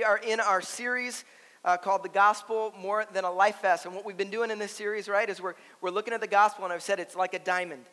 we are in our series uh, called The Gospel More Than a Life Vest. And what we've been doing in this series, right, is we're, we're looking at the gospel, and I've said it's like a diamond.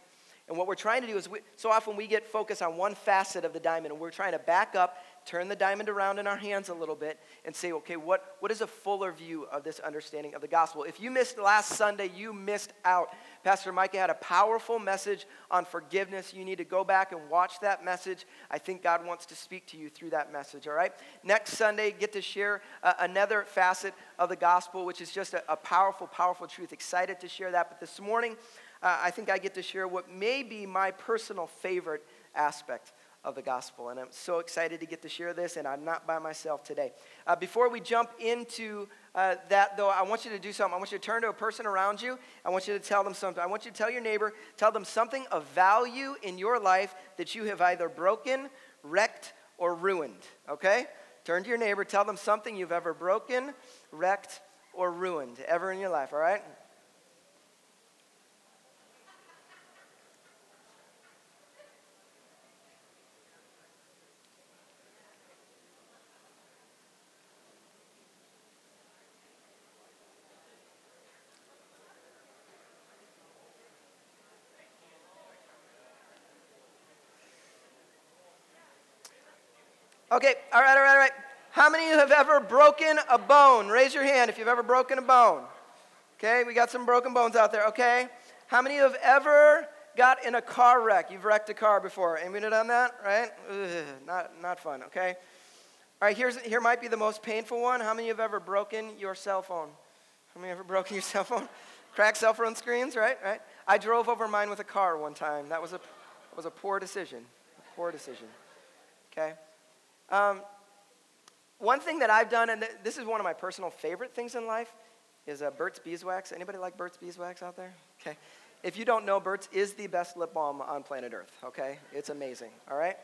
And what we're trying to do is, we, so often we get focused on one facet of the diamond, and we're trying to back up, turn the diamond around in our hands a little bit, and say, okay, what, what is a fuller view of this understanding of the gospel? If you missed last Sunday, you missed out. Pastor Micah had a powerful message on forgiveness. You need to go back and watch that message. I think God wants to speak to you through that message, all right? Next Sunday, get to share uh, another facet of the gospel, which is just a, a powerful, powerful truth. Excited to share that. But this morning, uh, I think I get to share what may be my personal favorite aspect of the gospel. And I'm so excited to get to share this, and I'm not by myself today. Uh, before we jump into uh, that, though, I want you to do something. I want you to turn to a person around you. I want you to tell them something. I want you to tell your neighbor, tell them something of value in your life that you have either broken, wrecked, or ruined. Okay? Turn to your neighbor, tell them something you've ever broken, wrecked, or ruined ever in your life, all right? Okay, all right, all right, all right. How many of you have ever broken a bone? Raise your hand if you've ever broken a bone. Okay, we got some broken bones out there, okay? How many of you have ever got in a car wreck? You've wrecked a car before. Anybody done that, right? Ugh, not, not fun, okay? All right, here's, here might be the most painful one. How many of you have ever broken your cell phone? How many ever broken your cell phone? Cracked cell phone screens, right? Right? I drove over mine with a car one time. That was a, that was a poor decision. A poor decision. Okay? Um, one thing that I've done, and th- this is one of my personal favorite things in life, is uh, Burt's Beeswax. Anybody like Burt's Beeswax out there? Okay. If you don't know, Burt's is the best lip balm on planet Earth, okay? It's amazing, all right?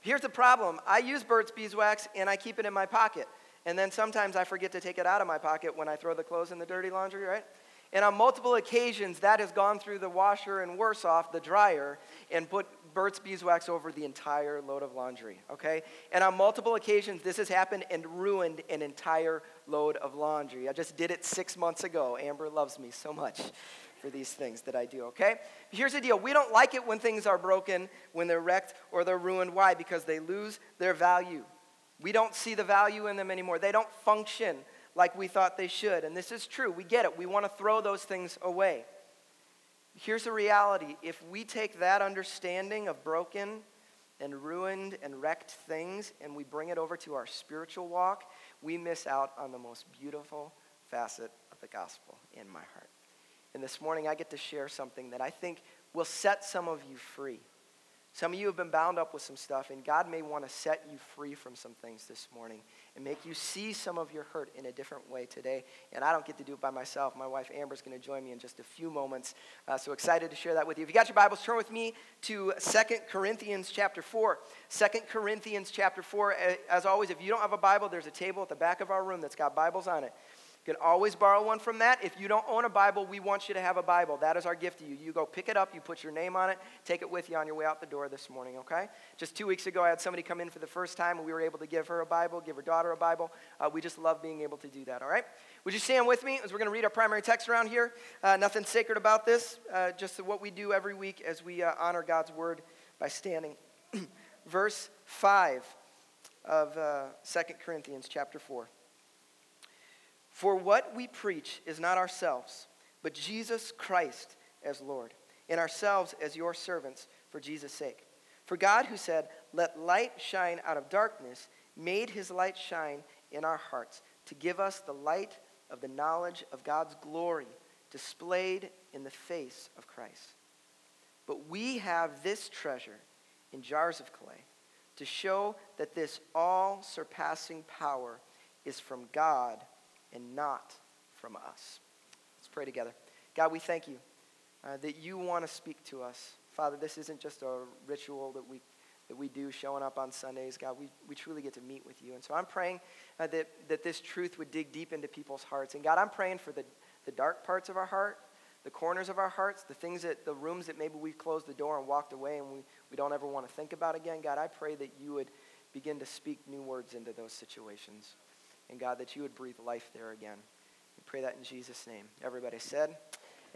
Here's the problem I use Burt's Beeswax and I keep it in my pocket. And then sometimes I forget to take it out of my pocket when I throw the clothes in the dirty laundry, right? And on multiple occasions, that has gone through the washer and worse off, the dryer, and put Burt's Beeswax over the entire load of laundry, okay? And on multiple occasions, this has happened and ruined an entire load of laundry. I just did it six months ago. Amber loves me so much for these things that I do, okay? Here's the deal we don't like it when things are broken, when they're wrecked, or they're ruined. Why? Because they lose their value. We don't see the value in them anymore. They don't function like we thought they should. And this is true. We get it. We want to throw those things away. Here's the reality if we take that understanding of broken and ruined and wrecked things and we bring it over to our spiritual walk, we miss out on the most beautiful facet of the gospel in my heart. And this morning, I get to share something that I think will set some of you free. Some of you have been bound up with some stuff, and God may want to set you free from some things this morning and make you see some of your hurt in a different way today. And I don't get to do it by myself. My wife Amber's going to join me in just a few moments. Uh, so excited to share that with you. If you got your Bibles, turn with me to Second Corinthians chapter 4. 2 Corinthians chapter 4. As always, if you don't have a Bible, there's a table at the back of our room that's got Bibles on it. You can always borrow one from that. If you don't own a Bible, we want you to have a Bible. That is our gift to you. You go pick it up, you put your name on it, take it with you on your way out the door this morning, okay? Just two weeks ago, I had somebody come in for the first time, and we were able to give her a Bible, give her daughter a Bible. Uh, we just love being able to do that, all right? Would you stand with me as we're going to read our primary text around here? Uh, nothing sacred about this, uh, just what we do every week as we uh, honor God's word by standing. Verse 5 of uh, 2 Corinthians chapter 4. For what we preach is not ourselves, but Jesus Christ as Lord, and ourselves as your servants for Jesus' sake. For God, who said, Let light shine out of darkness, made his light shine in our hearts to give us the light of the knowledge of God's glory displayed in the face of Christ. But we have this treasure in jars of clay to show that this all surpassing power is from God and not from us. Let's pray together. God, we thank you uh, that you want to speak to us. Father, this isn't just a ritual that we, that we do showing up on Sundays. God, we, we truly get to meet with you. And so I'm praying uh, that, that this truth would dig deep into people's hearts. And God, I'm praying for the, the dark parts of our heart, the corners of our hearts, the things that, the rooms that maybe we've closed the door and walked away and we, we don't ever want to think about again. God, I pray that you would begin to speak new words into those situations. And God, that you would breathe life there again. We pray that in Jesus' name. Everybody said,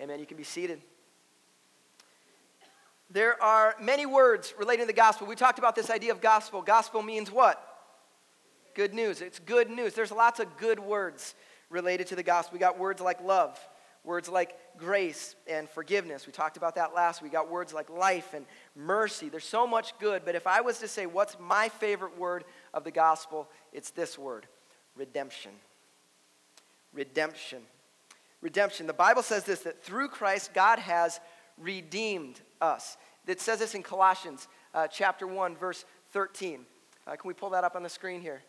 Amen. You can be seated. There are many words relating to the gospel. We talked about this idea of gospel. Gospel means what? Good news. It's good news. There's lots of good words related to the gospel. We got words like love, words like grace and forgiveness. We talked about that last. We got words like life and mercy. There's so much good, but if I was to say what's my favorite word of the gospel, it's this word redemption. Redemption. Redemption. The Bible says this that through Christ, God has redeemed us. It says this in Colossians uh, chapter 1, verse 13. Uh, can we pull that up on the screen here?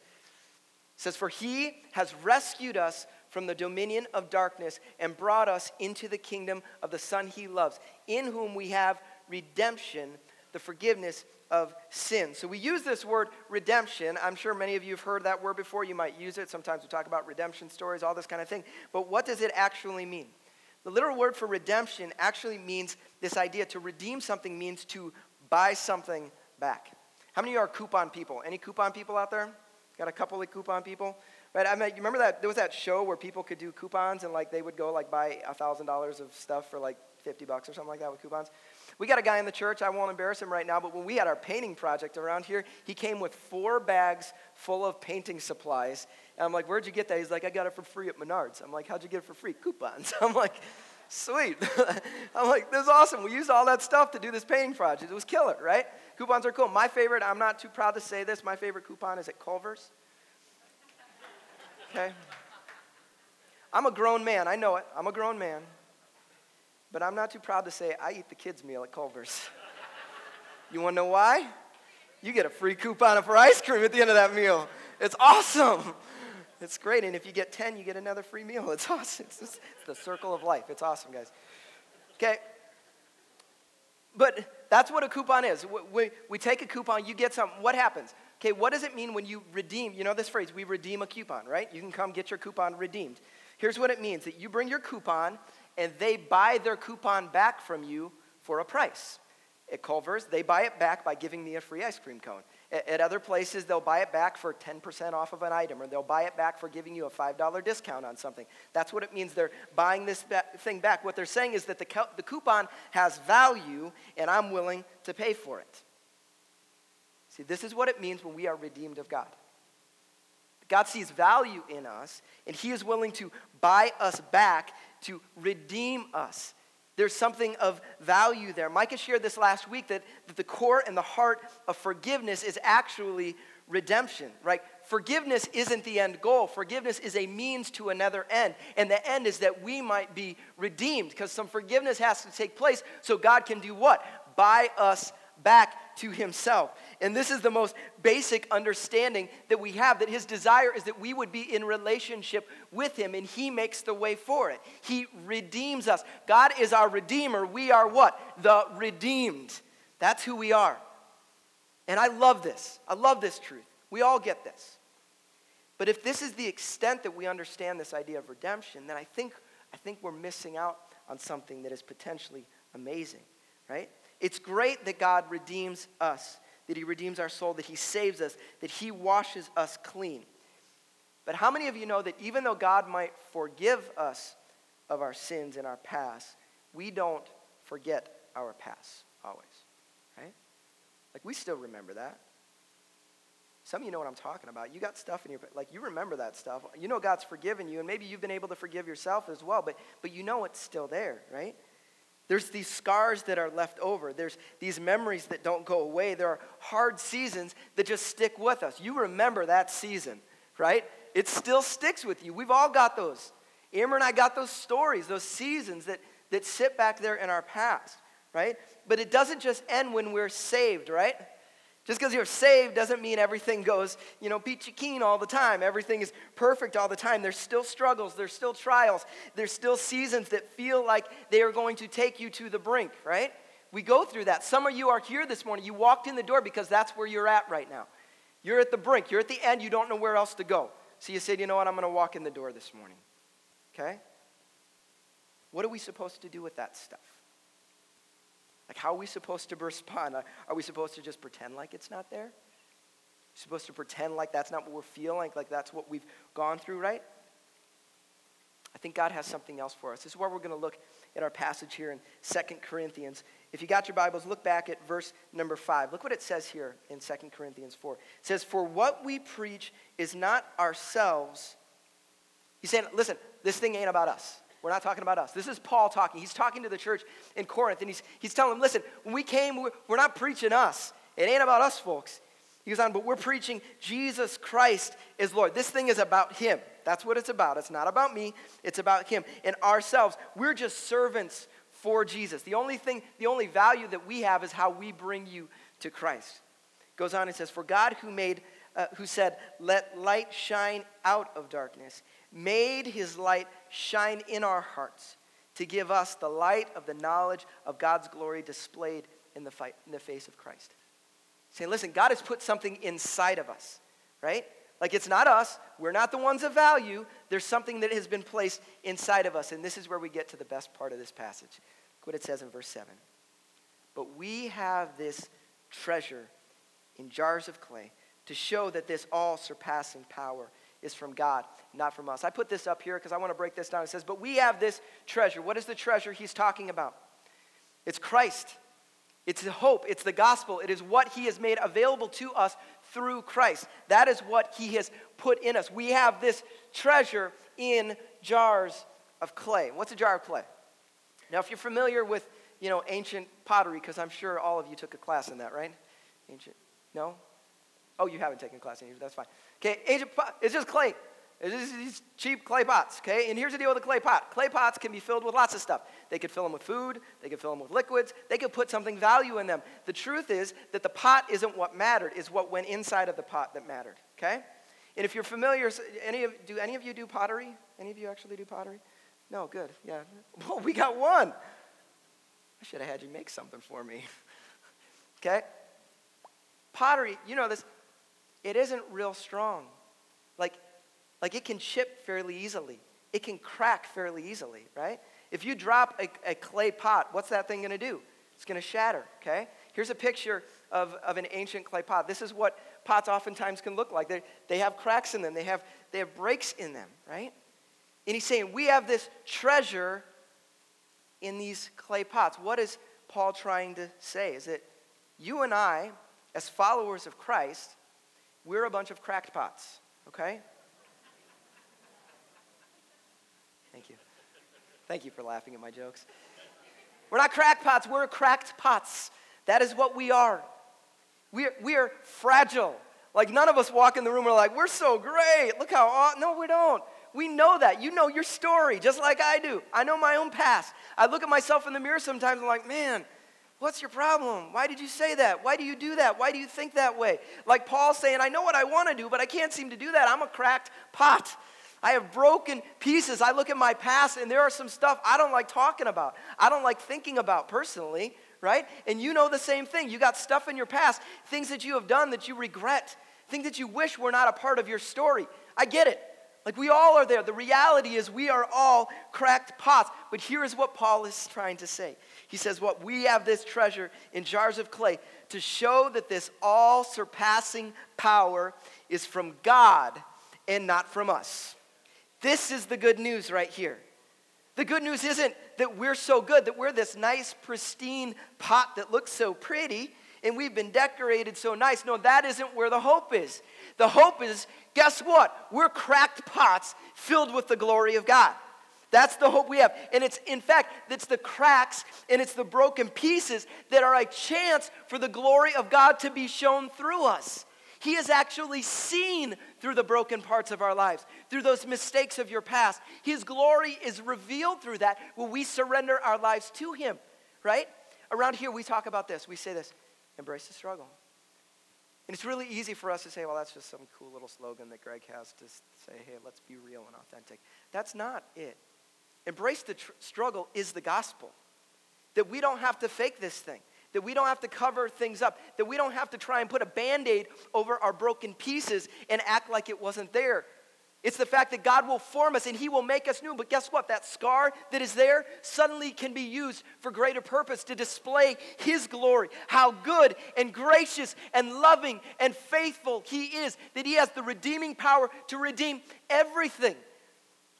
It says, For he has rescued us from the dominion of darkness and brought us into the kingdom of the Son he loves, in whom we have redemption, the forgiveness of sin. So we use this word redemption. I'm sure many of you have heard that word before. You might use it. Sometimes we talk about redemption stories, all this kind of thing. But what does it actually mean? The literal word for redemption actually means this idea to redeem something means to buy something back. How many are coupon people? Any coupon people out there? Got a couple of coupon people? Right? I mean, you remember that there was that show where people could do coupons and like they would go like buy a thousand dollars of stuff for like 50 bucks or something like that with coupons. We got a guy in the church, I won't embarrass him right now, but when we had our painting project around here, he came with four bags full of painting supplies. And I'm like, where'd you get that? He's like, I got it for free at Menards. I'm like, how'd you get it for free? Coupons. I'm like, sweet. I'm like, this is awesome. We used all that stuff to do this painting project. It was killer, right? Coupons are cool. My favorite, I'm not too proud to say this, my favorite coupon is at Culver's. Okay? I'm a grown man. I know it. I'm a grown man. But I'm not too proud to say I eat the kids' meal at Culver's. you want to know why? You get a free coupon for ice cream at the end of that meal. It's awesome. It's great. And if you get 10, you get another free meal. It's awesome. It's, just, it's the circle of life. It's awesome, guys. Okay. But that's what a coupon is. We, we take a coupon, you get something. What happens? Okay, what does it mean when you redeem? You know this phrase, we redeem a coupon, right? You can come get your coupon redeemed. Here's what it means that you bring your coupon and they buy their coupon back from you for a price. At Culver's, they buy it back by giving me a free ice cream cone. At, at other places, they'll buy it back for 10% off of an item, or they'll buy it back for giving you a $5 discount on something. That's what it means they're buying this ba- thing back. What they're saying is that the, co- the coupon has value, and I'm willing to pay for it. See, this is what it means when we are redeemed of God. God sees value in us, and He is willing to buy us back to redeem us. There's something of value there. Micah shared this last week that, that the core and the heart of forgiveness is actually redemption, right? Forgiveness isn't the end goal. Forgiveness is a means to another end. And the end is that we might be redeemed because some forgiveness has to take place so God can do what? Buy us back to himself. And this is the most basic understanding that we have that his desire is that we would be in relationship with him and he makes the way for it. He redeems us. God is our redeemer. We are what? The redeemed. That's who we are. And I love this. I love this truth. We all get this. But if this is the extent that we understand this idea of redemption, then I think, I think we're missing out on something that is potentially amazing, right? It's great that God redeems us, that He redeems our soul, that He saves us, that He washes us clean. But how many of you know that even though God might forgive us of our sins in our past, we don't forget our past always, right? Like we still remember that. Some of you know what I'm talking about. You got stuff in your like you remember that stuff. You know God's forgiven you, and maybe you've been able to forgive yourself as well, but but you know it's still there, right? There's these scars that are left over. There's these memories that don't go away. There are hard seasons that just stick with us. You remember that season, right? It still sticks with you. We've all got those. Amber and I got those stories, those seasons that, that sit back there in our past, right? But it doesn't just end when we're saved, right? Just because you're saved doesn't mean everything goes, you know, peachy keen all the time. Everything is perfect all the time. There's still struggles, there's still trials, there's still seasons that feel like they are going to take you to the brink, right? We go through that. Some of you are here this morning. You walked in the door because that's where you're at right now. You're at the brink, you're at the end, you don't know where else to go. So you said, you know what, I'm going to walk in the door this morning. Okay? What are we supposed to do with that stuff? Like, how are we supposed to respond? Are we supposed to just pretend like it's not there? Supposed to pretend like that's not what we're feeling, like, like that's what we've gone through, right? I think God has something else for us. This is where we're going to look at our passage here in Second Corinthians. If you got your Bibles, look back at verse number 5. Look what it says here in Second Corinthians 4. It says, For what we preach is not ourselves. He's saying, listen, this thing ain't about us. We're not talking about us. This is Paul talking. He's talking to the church in Corinth, and he's, he's telling them, listen, when we came, we're, not preaching us. It ain't about us, folks. He goes on, but we're preaching Jesus Christ is Lord. This thing is about Him. That's what it's about. It's not about me, it's about Him and ourselves. We're just servants for Jesus. The only thing, the only value that we have is how we bring you to Christ. Goes on and says, For God who made, uh, who said, Let light shine out of darkness, made his light shine in our hearts to give us the light of the knowledge of God's glory displayed in the, fight, in the face of Christ. Saying, listen, God has put something inside of us, right? Like it's not us. We're not the ones of value. There's something that has been placed inside of us. And this is where we get to the best part of this passage. Look what it says in verse 7. But we have this treasure in jars of clay to show that this all surpassing power is from God, not from us. I put this up here because I want to break this down. It says, But we have this treasure. What is the treasure he's talking about? It's Christ. It's the hope. It's the gospel. It is what he has made available to us through Christ. That is what he has put in us. We have this treasure in jars of clay. What's a jar of clay? Now, if you're familiar with, you know, ancient pottery, because I'm sure all of you took a class in that, right? Ancient. No? Oh, you haven't taken class in. That's fine. Okay, it's just clay. It's just these cheap clay pots, okay? And here's the deal with a clay pot. Clay pots can be filled with lots of stuff. They could fill them with food, they could fill them with liquids, they could put something value in them. The truth is that the pot isn't what mattered, it's what went inside of the pot that mattered, okay? And if you're familiar, any of, do any of you do pottery? Any of you actually do pottery? No, good, yeah. Well, we got one. I should have had you make something for me. okay? Pottery, you know this, it isn't real strong. Like, like it can chip fairly easily. It can crack fairly easily, right? If you drop a, a clay pot, what's that thing to do? It's to shatter, okay? Here's a picture of, of an ancient clay pot. This is what pots oftentimes can look like. They, they have cracks in them, they have, they have breaks in them, right? And he's saying, We have this treasure in these clay pots. What is Paul trying to say? Is that you and I, as followers of Christ, we're a bunch of cracked pots, okay? Thank you. Thank you for laughing at my jokes. We're not crackpots, we're cracked pots. That is what we are. We're, we are fragile. Like none of us walk in the room and are like, we're so great. Look how, aw-. no, we don't. We know that. You know your story just like I do. I know my own past. I look at myself in the mirror sometimes and I'm like, man, What's your problem? Why did you say that? Why do you do that? Why do you think that way? Like Paul saying, I know what I want to do, but I can't seem to do that. I'm a cracked pot. I have broken pieces. I look at my past and there are some stuff I don't like talking about. I don't like thinking about personally, right? And you know the same thing. You got stuff in your past, things that you have done that you regret, things that you wish were not a part of your story. I get it. Like we all are there. The reality is we are all cracked pots. But here is what Paul is trying to say. He says, What we have this treasure in jars of clay to show that this all surpassing power is from God and not from us. This is the good news right here. The good news isn't that we're so good, that we're this nice, pristine pot that looks so pretty and we've been decorated so nice. No, that isn't where the hope is. The hope is guess what? We're cracked pots filled with the glory of God. That's the hope we have. And it's, in fact, it's the cracks and it's the broken pieces that are a chance for the glory of God to be shown through us. He is actually seen through the broken parts of our lives, through those mistakes of your past. His glory is revealed through that when we surrender our lives to Him, right? Around here, we talk about this. We say this embrace the struggle. And it's really easy for us to say, well, that's just some cool little slogan that Greg has to say, hey, let's be real and authentic. That's not it. Embrace the tr- struggle is the gospel. That we don't have to fake this thing. That we don't have to cover things up. That we don't have to try and put a band aid over our broken pieces and act like it wasn't there. It's the fact that God will form us and He will make us new. But guess what? That scar that is there suddenly can be used for greater purpose to display His glory. How good and gracious and loving and faithful He is, that He has the redeeming power to redeem everything.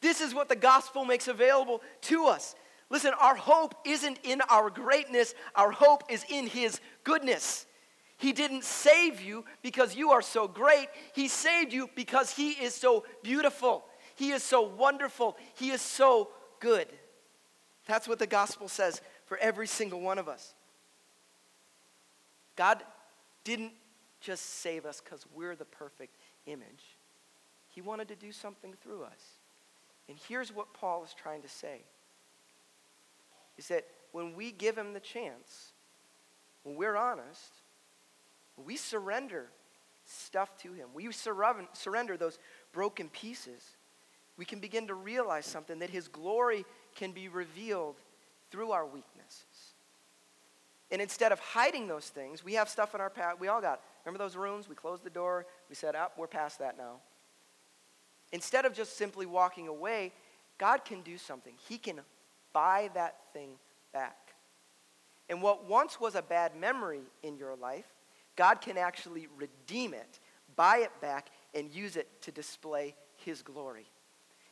This is what the gospel makes available to us. Listen, our hope isn't in our greatness, our hope is in His goodness. He didn't save you because you are so great. He saved you because He is so beautiful. He is so wonderful. He is so good. That's what the gospel says for every single one of us. God didn't just save us because we're the perfect image, He wanted to do something through us. And here's what Paul is trying to say is that when we give Him the chance, when we're honest, we surrender stuff to Him. We surrender those broken pieces. We can begin to realize something that His glory can be revealed through our weaknesses. And instead of hiding those things, we have stuff in our past. We all got, remember those rooms? We closed the door. We said, up, oh, we're past that now. Instead of just simply walking away, God can do something. He can buy that thing back. And what once was a bad memory in your life God can actually redeem it, buy it back, and use it to display His glory.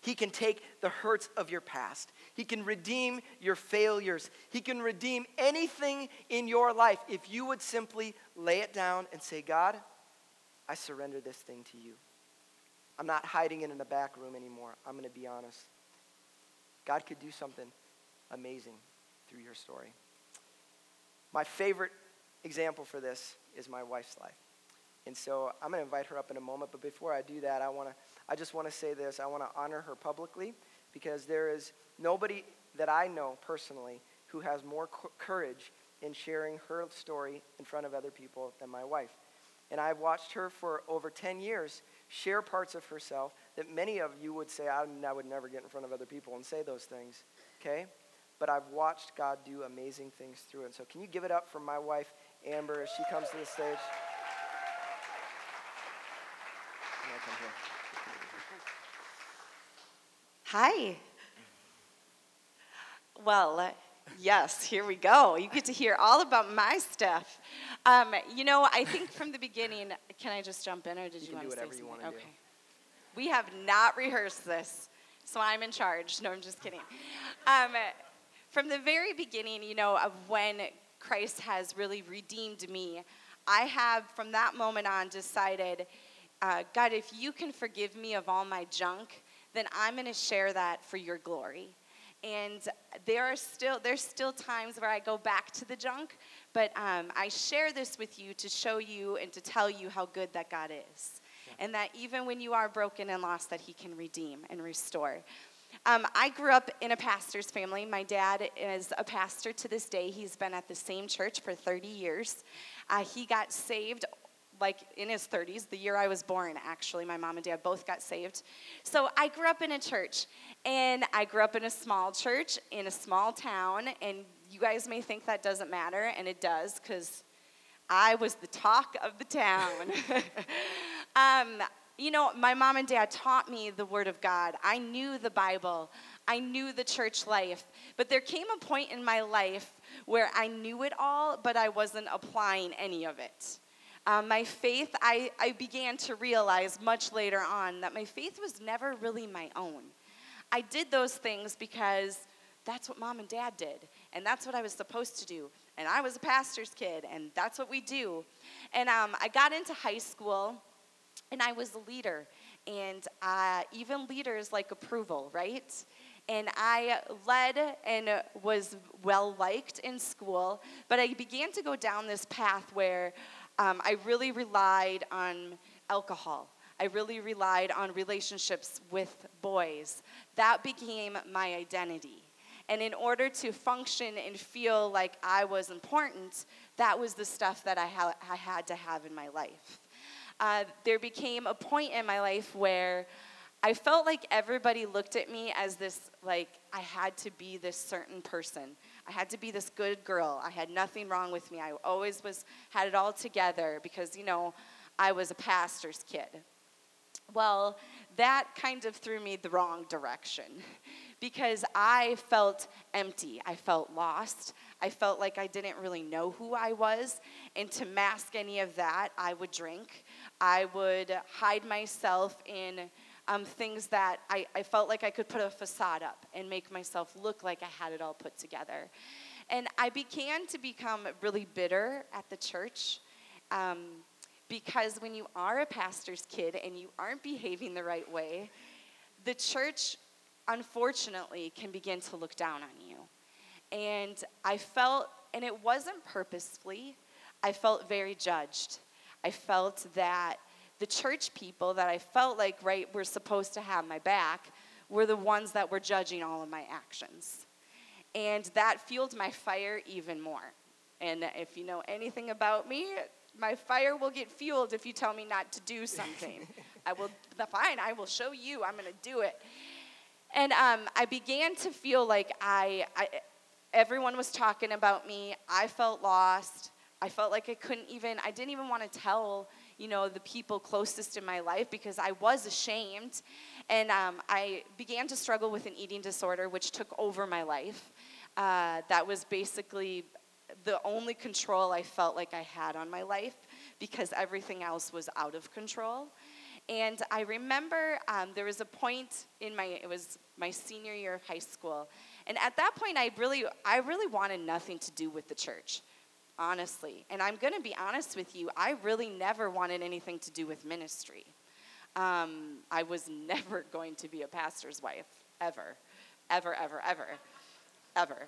He can take the hurts of your past. He can redeem your failures. He can redeem anything in your life if you would simply lay it down and say, God, I surrender this thing to you. I'm not hiding it in the back room anymore. I'm going to be honest. God could do something amazing through your story. My favorite example for this is my wife's life. And so I'm going to invite her up in a moment, but before I do that, I want to I just want to say this. I want to honor her publicly because there is nobody that I know personally who has more courage in sharing her story in front of other people than my wife. And I've watched her for over 10 years share parts of herself that many of you would say, I, I would never get in front of other people and say those things. Okay? But I've watched God do amazing things through it. So can you give it up for my wife, Amber as she comes to the stage. Hi. Well, uh, yes, here we go. You get to hear all about my stuff. Um, you know, I think from the beginning, can I just jump in or did you, you want to say something? okay. Do. We have not rehearsed this, so I'm in charge. No, I'm just kidding. Um, from the very beginning, you know, of when Christ has really redeemed me, I have from that moment on decided, uh, God, if you can forgive me of all my junk, then I'm going to share that for your glory. And there are still there's still times where I go back to the junk, but um, I share this with you to show you and to tell you how good that God is, yeah. and that even when you are broken and lost, that He can redeem and restore. Um, I grew up in a pastor's family. My dad is a pastor to this day. He's been at the same church for 30 years. Uh, he got saved like in his 30s, the year I was born, actually. My mom and dad both got saved. So I grew up in a church, and I grew up in a small church in a small town. And you guys may think that doesn't matter, and it does, because I was the talk of the town. um, you know, my mom and dad taught me the Word of God. I knew the Bible, I knew the church life. But there came a point in my life where I knew it all, but I wasn't applying any of it. Um, my faith, I, I began to realize much later on that my faith was never really my own. I did those things because that's what mom and dad did, and that's what I was supposed to do. And I was a pastor's kid, and that's what we do. And um, I got into high school and I was a leader. And uh, even leaders like approval, right? And I led and was well liked in school, but I began to go down this path where um, I really relied on alcohol. I really relied on relationships with boys. That became my identity. And in order to function and feel like I was important, that was the stuff that I, ha- I had to have in my life uh, there became a point in my life where I felt like everybody looked at me as this, like, I had to be this certain person. I had to be this good girl. I had nothing wrong with me. I always was, had it all together because, you know, I was a pastor's kid. Well, that kind of threw me the wrong direction because I felt empty. I felt lost. I felt like I didn't really know who I was. And to mask any of that, I would drink. I would hide myself in um, things that I, I felt like I could put a facade up and make myself look like I had it all put together. And I began to become really bitter at the church. Um, because when you are a pastor's kid and you aren't behaving the right way, the church, unfortunately, can begin to look down on you. And I felt, and it wasn't purposefully, I felt very judged. I felt that the church people that I felt like, right, were supposed to have my back were the ones that were judging all of my actions. And that fueled my fire even more. And if you know anything about me, my fire will get fueled if you tell me not to do something. I will, fine, I will show you. I'm going to do it. And um, I began to feel like I, I, everyone was talking about me. I felt lost. I felt like I couldn't even, I didn't even want to tell, you know, the people closest in my life because I was ashamed. And um, I began to struggle with an eating disorder, which took over my life. Uh, that was basically the only control I felt like I had on my life because everything else was out of control. And I remember um, there was a point in my, it was my senior year of high school. And at that point, I really, I really wanted nothing to do with the church, honestly. And I'm going to be honest with you, I really never wanted anything to do with ministry. Um, I was never going to be a pastor's wife, ever, ever, ever, ever, ever.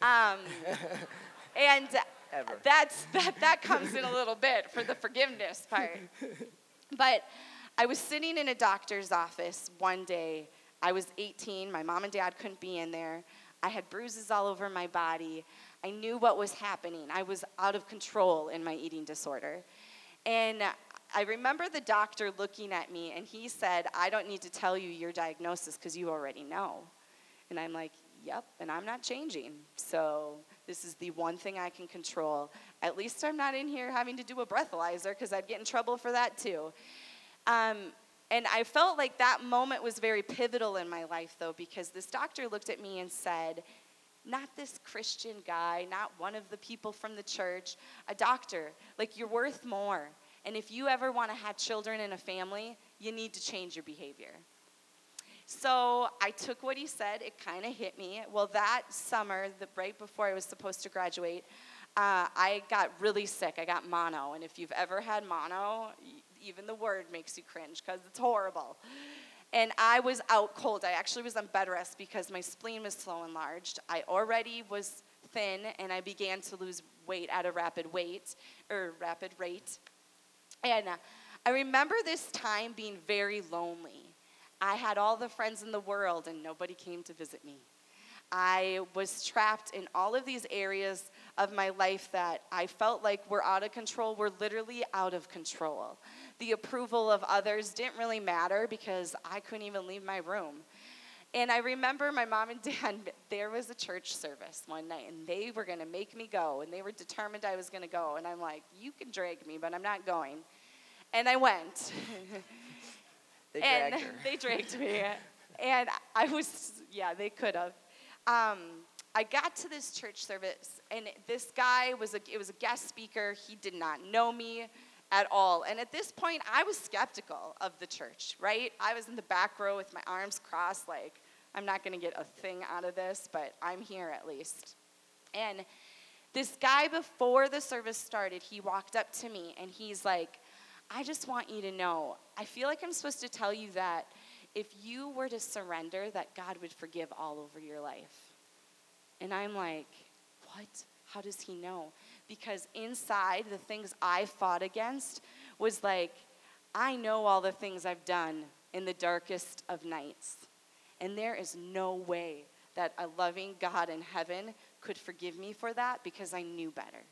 Um, and Ever. that's that that comes in a little bit for the forgiveness part. But I was sitting in a doctor's office one day. I was 18. My mom and dad couldn't be in there. I had bruises all over my body. I knew what was happening. I was out of control in my eating disorder. And I remember the doctor looking at me and he said, I don't need to tell you your diagnosis because you already know. And I'm like, yep, and I'm not changing. So this is the one thing I can control. At least I'm not in here having to do a breathalyzer because I'd get in trouble for that too. Um, and I felt like that moment was very pivotal in my life, though, because this doctor looked at me and said, Not this Christian guy, not one of the people from the church, a doctor. Like, you're worth more. And if you ever want to have children in a family, you need to change your behavior. So I took what he said. It kind of hit me. Well, that summer, the, right before I was supposed to graduate, uh, I got really sick. I got mono. And if you've ever had mono, even the word makes you cringe because it's horrible. And I was out cold. I actually was on bed rest because my spleen was slow enlarged. I already was thin and I began to lose weight at a rapid weight or rapid rate. And uh, I remember this time being very lonely. I had all the friends in the world and nobody came to visit me. I was trapped in all of these areas of my life that I felt like were out of control, were literally out of control. The approval of others didn't really matter because I couldn't even leave my room. And I remember my mom and dad, there was a church service one night, and they were going to make me go, and they were determined I was going to go. And I'm like, you can drag me, but I'm not going. And I went. They and dragged her. they dragged me. And I was, yeah, they could have. Um, I got to this church service, and this guy was a, it was a guest speaker. He did not know me at all. And at this point, I was skeptical of the church, right? I was in the back row with my arms crossed, like, I'm not going to get a thing out of this, but I'm here at least. And this guy, before the service started, he walked up to me and he's like, I just want you to know, I feel like I'm supposed to tell you that if you were to surrender, that God would forgive all over your life. And I'm like, what? How does he know? Because inside, the things I fought against was like, I know all the things I've done in the darkest of nights. And there is no way that a loving God in heaven could forgive me for that because I knew better.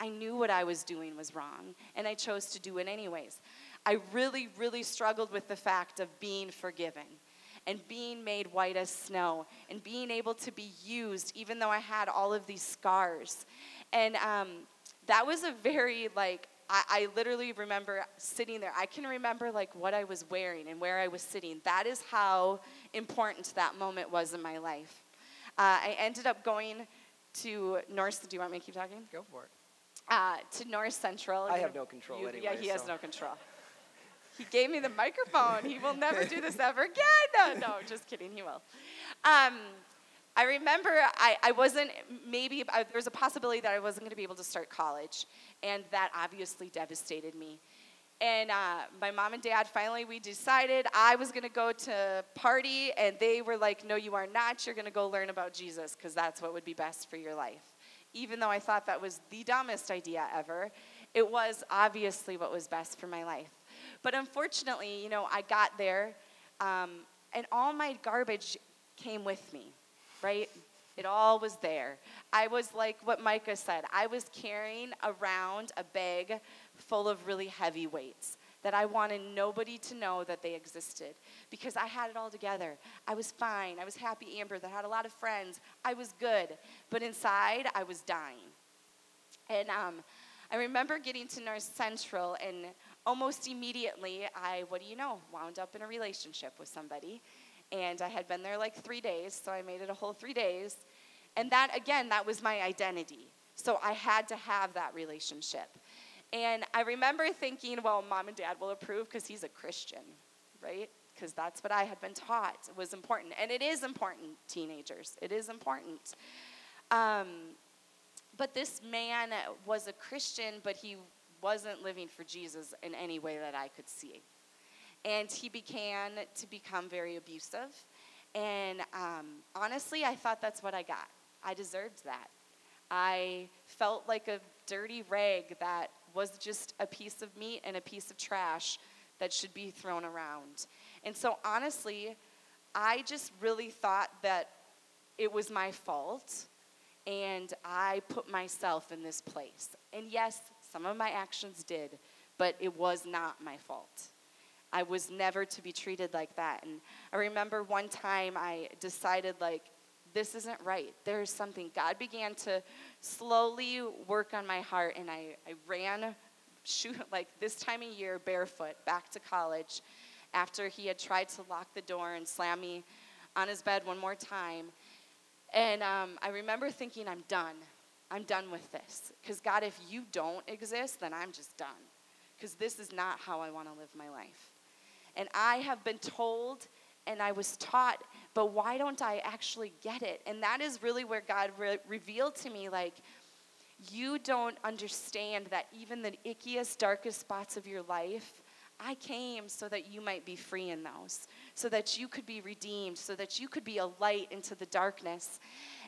I knew what I was doing was wrong, and I chose to do it anyways. I really, really struggled with the fact of being forgiven and being made white as snow and being able to be used, even though I had all of these scars. And um, that was a very, like, I, I literally remember sitting there. I can remember like what I was wearing and where I was sitting. That is how important that moment was in my life. Uh, I ended up going to North. Do you want me to keep talking? Go for it. Uh, to North Central. I have no control You- anyway, Yeah, he has no control. He gave me the microphone. He will never do this ever again. No, no, just kidding. He will. Um, I remember I, I wasn't, maybe, I, there was a possibility that I wasn't going to be able to start college, and that obviously devastated me. And uh, my mom and dad finally, we decided I was going to go to party, and they were like, No, you are not. You're going to go learn about Jesus because that's what would be best for your life. Even though I thought that was the dumbest idea ever, it was obviously what was best for my life. But unfortunately, you know, I got there, um, and all my garbage came with me, right? It all was there. I was like what Micah said I was carrying around a bag full of really heavy weights that I wanted nobody to know that they existed because I had it all together. I was fine. I was happy Amber that had a lot of friends. I was good. But inside, I was dying. And um, I remember getting to North Central, and almost immediately, I, what do you know, wound up in a relationship with somebody. And I had been there like three days, so I made it a whole three days. And that, again, that was my identity. So I had to have that relationship. And I remember thinking, well, mom and dad will approve because he's a Christian, right? Because that's what I had been taught was important. And it is important, teenagers. It is important. Um, but this man was a Christian, but he wasn't living for Jesus in any way that I could see. And he began to become very abusive. And um, honestly, I thought that's what I got. I deserved that. I felt like a dirty rag that was just a piece of meat and a piece of trash that should be thrown around. And so, honestly, I just really thought that it was my fault and I put myself in this place. And yes, some of my actions did, but it was not my fault. I was never to be treated like that. And I remember one time I decided, like, this isn't right. There's something. God began to slowly work on my heart, and I, I ran, shoot, like this time of year, barefoot back to college after he had tried to lock the door and slam me on his bed one more time. And um, I remember thinking, I'm done. I'm done with this. Because, God, if you don't exist, then I'm just done. Because this is not how I want to live my life. And I have been told and I was taught, but why don't I actually get it? And that is really where God re- revealed to me like, you don't understand that even the ickiest, darkest spots of your life, I came so that you might be free in those, so that you could be redeemed, so that you could be a light into the darkness.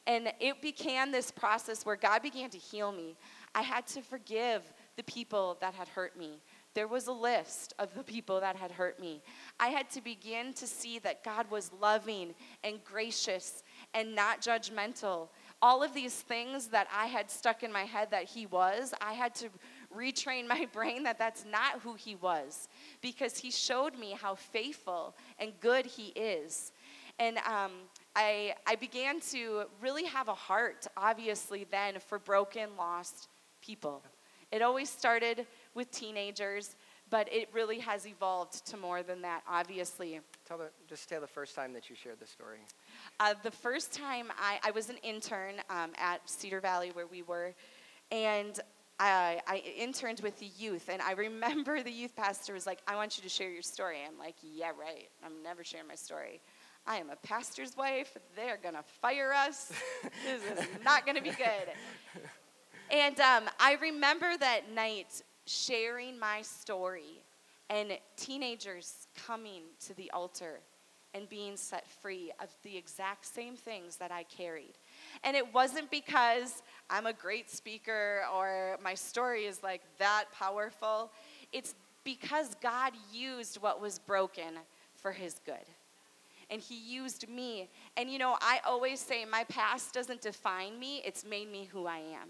And it began this process where God began to heal me. I had to forgive the people that had hurt me. There was a list of the people that had hurt me. I had to begin to see that God was loving and gracious and not judgmental. All of these things that I had stuck in my head that He was, I had to retrain my brain that that's not who He was because He showed me how faithful and good He is. And um, I, I began to really have a heart, obviously, then for broken, lost people. It always started with teenagers, but it really has evolved to more than that, obviously. Tell the, just tell the first time that you shared the story. Uh, the first time I, I was an intern um, at Cedar Valley where we were, and I, I interned with the youth, and I remember the youth pastor was like, I want you to share your story. I'm like, yeah, right. I'm never sharing my story. I am a pastor's wife. They're going to fire us. this is not going to be good. And um, I remember that night sharing my story and teenagers coming to the altar and being set free of the exact same things that I carried. And it wasn't because I'm a great speaker or my story is like that powerful. It's because God used what was broken for his good. And he used me. And you know, I always say my past doesn't define me, it's made me who I am.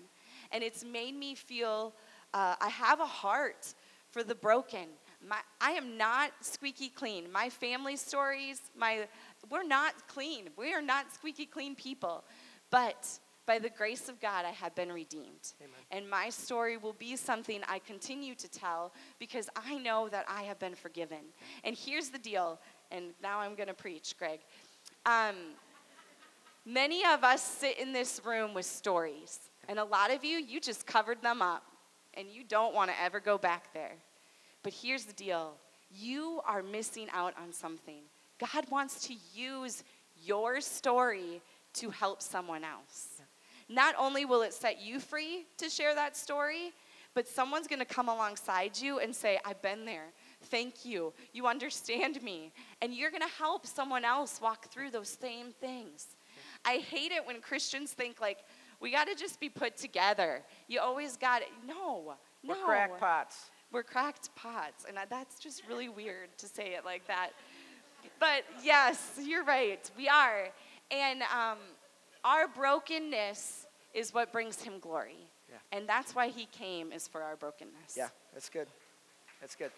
And it's made me feel uh, I have a heart for the broken. My, I am not squeaky clean. My family stories, my, we're not clean. We are not squeaky clean people. But By the grace of God, I have been redeemed. Amen. And my story will be something I continue to tell because I know that I have been forgiven. And here's the deal, and now I'm going to preach, Greg. Um, many of us sit in this room with stories, and a lot of you, you just covered them up, and you don't want to ever go back there. But here's the deal you are missing out on something. God wants to use your story to help someone else. Not only will it set you free to share that story, but someone's to come alongside you and say, I've been there. Thank you. You understand me. And you're going to help someone else walk through those same things. I hate it when Christians think like, we got to just be put together. You always got it. No, We're no. crackpots. We're cracked pots. And that's just really weird to say it like that. But yes, you're right. We are. And um, our brokenness is what brings him glory. Yeah. And that's why he came, is for our brokenness. Yeah, that's good. That's good.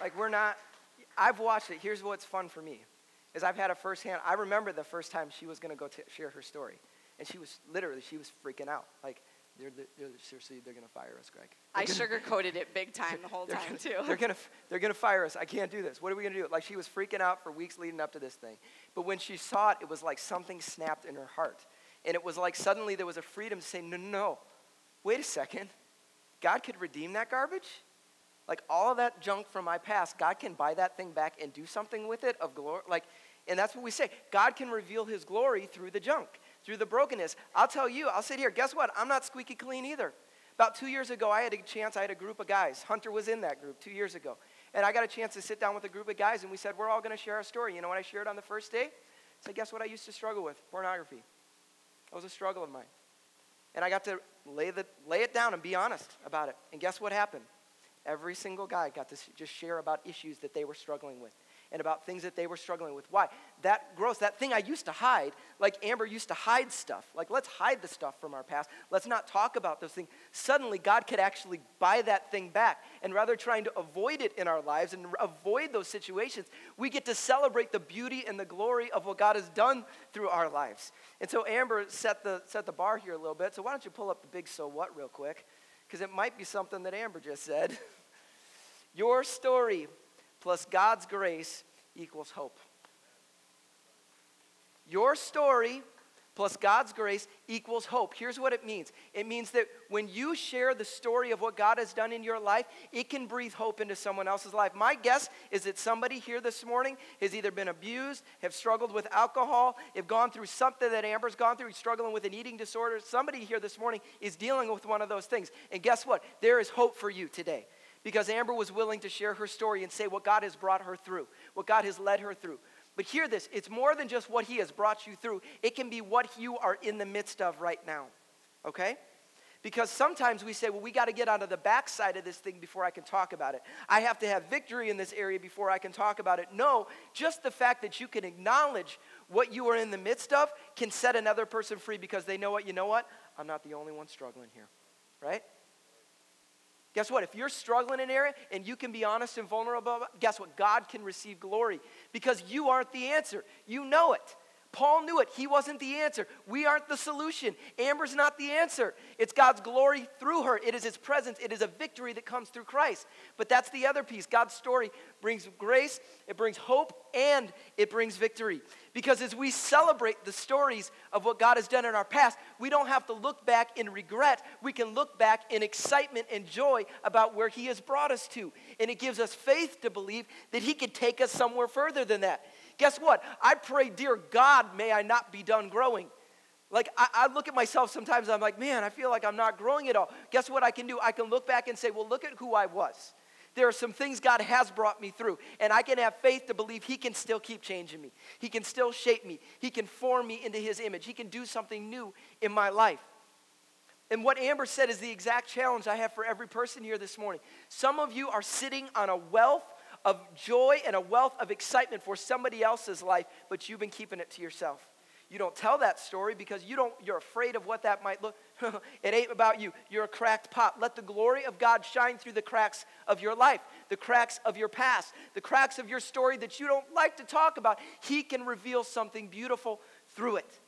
Like we're not. I've watched it. Here's what's fun for me, is I've had a firsthand. I remember the first time she was going to go t- share her story, and she was literally she was freaking out. Like they're, they're, seriously they're going to fire us, Greg. They're I gonna- sugarcoated it big time the whole time, gonna, too. They're gonna, they're gonna fire us. I can't do this. What are we gonna do? Like she was freaking out for weeks leading up to this thing. But when she saw it, it was like something snapped in her heart. And it was like suddenly there was a freedom to say, no, no, no. Wait a second. God could redeem that garbage? Like all of that junk from my past, God can buy that thing back and do something with it of glory. Like, and that's what we say. God can reveal his glory through the junk, through the brokenness. I'll tell you, I'll sit here. Guess what? I'm not squeaky clean either. About two years ago, I had a chance, I had a group of guys. Hunter was in that group two years ago. And I got a chance to sit down with a group of guys, and we said, We're all going to share our story. You know what I shared on the first day? I said, Guess what I used to struggle with? Pornography. That was a struggle of mine. And I got to lay, the, lay it down and be honest about it. And guess what happened? Every single guy got to just share about issues that they were struggling with and about things that they were struggling with. Why? That gross, that thing I used to hide, like Amber used to hide stuff. Like, let's hide the stuff from our past. Let's not talk about those things. Suddenly, God could actually buy that thing back. And rather trying to avoid it in our lives and avoid those situations, we get to celebrate the beauty and the glory of what God has done through our lives. And so Amber set the, set the bar here a little bit. So why don't you pull up the big so what real quick? Because it might be something that Amber just said. Your story plus God's grace equals hope. Your story plus God's grace equals hope. Here's what it means it means that when you share the story of what God has done in your life, it can breathe hope into someone else's life. My guess is that somebody here this morning has either been abused, have struggled with alcohol, have gone through something that Amber's gone through, struggling with an eating disorder. Somebody here this morning is dealing with one of those things. And guess what? There is hope for you today. Because Amber was willing to share her story and say what God has brought her through, what God has led her through. But hear this it's more than just what He has brought you through, it can be what you are in the midst of right now. Okay? Because sometimes we say, well, we got to get onto the backside of this thing before I can talk about it. I have to have victory in this area before I can talk about it. No, just the fact that you can acknowledge what you are in the midst of can set another person free because they know what, you know what? I'm not the only one struggling here, right? Guess what? If you're struggling in an area and you can be honest and vulnerable, guess what? God can receive glory because you aren't the answer. You know it. Paul knew it. He wasn't the answer. We aren't the solution. Amber's not the answer. It's God's glory through her. It is His presence. It is a victory that comes through Christ. But that's the other piece. God's story brings grace, it brings hope, and it brings victory. Because as we celebrate the stories of what God has done in our past, we don't have to look back in regret. We can look back in excitement and joy about where He has brought us to. And it gives us faith to believe that He could take us somewhere further than that. Guess what? I pray, dear God, may I not be done growing. Like, I, I, look at myself sometimes, I'm like, man, I feel like I'm not growing at all. Guess what I can do? I can look back and say, well, look at who I was. There are some things God has brought me through, and I can have faith to believe He can still keep changing me. He can still shape me. He can form me into His image. He can do something new in my life. And what Amber said is the exact challenge I have for every person here this morning. Some of you are sitting on a wealth of joy and a wealth of excitement for somebody else's life, but you've been keeping it to yourself. you don't tell that story because you don't, you're afraid of what that might look. it ain't about you. You're a cracked pot. Let the glory of God shine through the cracks of your life, the cracks of your past, the cracks of your story that you don't like to talk about. He can reveal something beautiful through it.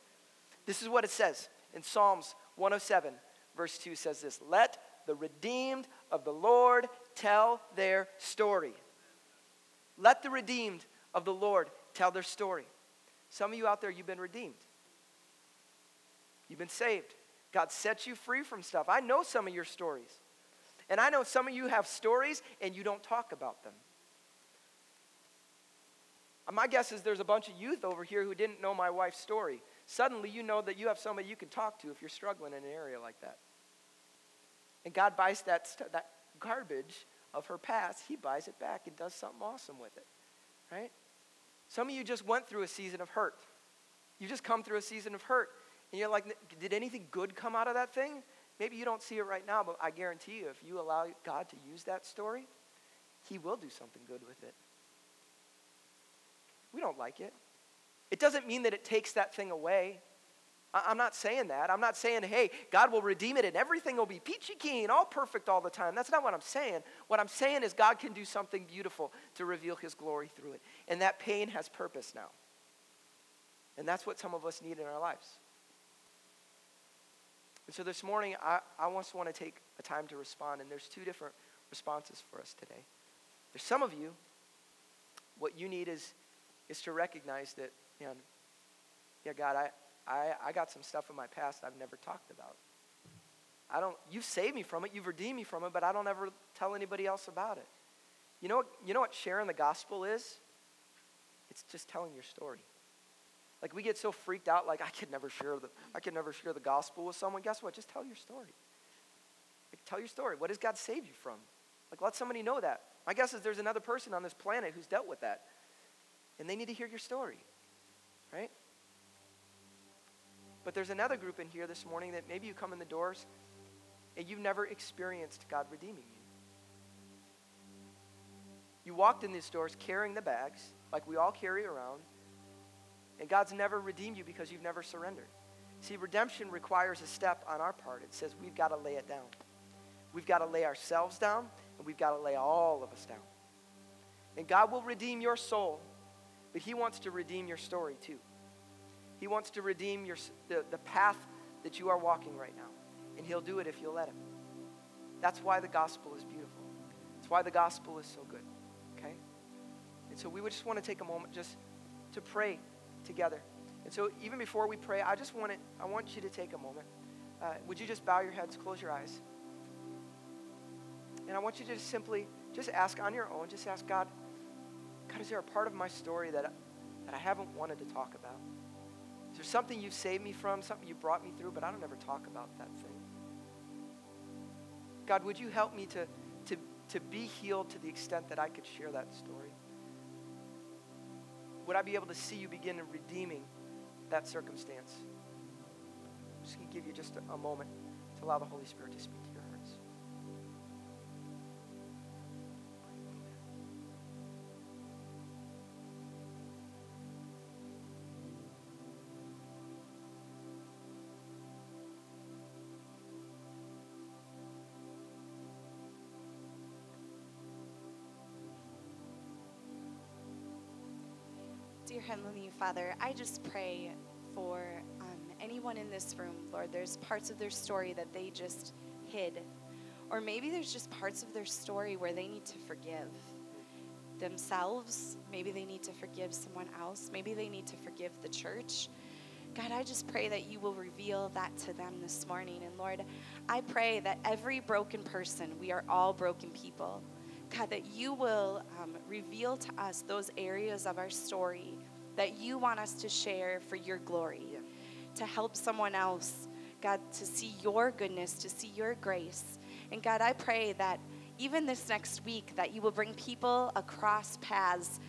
This is what it says in Psalms 107, verse 2 says this Let the redeemed of the Lord tell their story. Let the redeemed of the Lord tell their story. Some of you out there, you've been redeemed. You've been saved. God sets you free from stuff. I know some of your stories. And I know some of you have stories and you don't talk about them. My guess is there's a bunch of youth over here who didn't know my wife's story. Suddenly, you know that you have somebody you can talk to if you're struggling in an area like that. And God buys that, that garbage of her past, He buys it back and does something awesome with it. Right? Some of you just went through a season of hurt. You just come through a season of hurt. And you're like, did anything good come out of that thing? Maybe you don't see it right now, but I guarantee you, if you allow God to use that story, He will do something good with it. We don't like it. It doesn't mean that it takes that thing away. I'm not saying that. I'm not saying, hey, God will redeem it and everything will be peachy keen, all perfect all the time. That's not what I'm saying. What I'm saying is God can do something beautiful to reveal his glory through it. And that pain has purpose now. And that's what some of us need in our lives. And so this morning, I, I just want to take a time to respond. And there's two different responses for us today. There's some of you, what you need is, is to recognize that, man, yeah, God, I, I, I got some stuff in my past I've never talked about. I don't, you've saved me from it, you've redeemed me from it, but I don't ever tell anybody else about it. You know, what, you know what sharing the gospel is? It's just telling your story. Like we get so freaked out, like I could never share the, I could never share the gospel with someone. Guess what? Just tell your story. Like, tell your story. What does God save you from? Like let somebody know that. My guess is there's another person on this planet who's dealt with that. And they need to hear your story. Right? But there's another group in here this morning that maybe you come in the doors and you've never experienced God redeeming you. You walked in these doors carrying the bags, like we all carry around, and God's never redeemed you because you've never surrendered. See, redemption requires a step on our part. It says we've got to lay it down. We've got to lay ourselves down, and we've got to lay all of us down. And God will redeem your soul, but He wants to redeem your story too. He wants to redeem your, the, the path that you are walking right now. And He'll do it if you'll let Him. That's why the gospel is beautiful. That's why the gospel is so good. Okay? And so we would just want to take a moment just to pray together. And so even before we pray, I just want it, I want you to take a moment. Uh, would you just bow your heads, close your eyes? And I want you to just simply just ask on your own, just ask God, God, is there a part of my story that, that I haven't wanted to talk about? There something you've saved me from, something you brought me through, but I don't ever talk about that thing? God, would you help me to, to, to be healed to the extent that I could share that story? Would I be able to see you begin redeeming that circumstance? I'm just going to give you just a, a moment to allow the Holy Spirit to speak to you. Dear Heavenly Father, I just pray for um, anyone in this room, Lord. There's parts of their story that they just hid. Or maybe there's just parts of their story where they need to forgive themselves. Maybe they need to forgive someone else. Maybe they need to forgive the church. God, I just pray that you will reveal that to them this morning. And Lord, I pray that every broken person, we are all broken people God, that you will um, reveal to us those areas of our story that you want us to share for your glory, yeah. to help someone else, God, to see your goodness, to see your grace. And God, I pray that even this next week that you will bring people across paths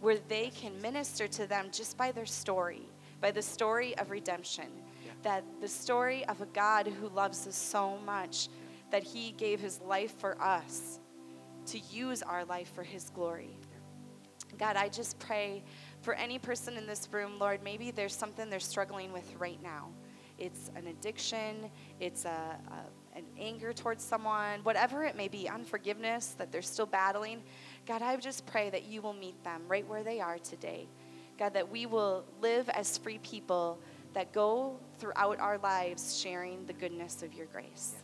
where they can minister to them just by their story, by the story of redemption. Yeah. That the story of a God who loves us so much that he gave his life for us to use our life for His glory. God, I just pray For any person in this room, Lord, maybe there's something they're struggling with right now. It's an addiction, it's a, a, an anger towards someone, whatever it may be, unforgiveness that they're still battling. God, I just pray that you will meet them right where they are today. God, that we will live as free people that go throughout our lives sharing the goodness of your grace.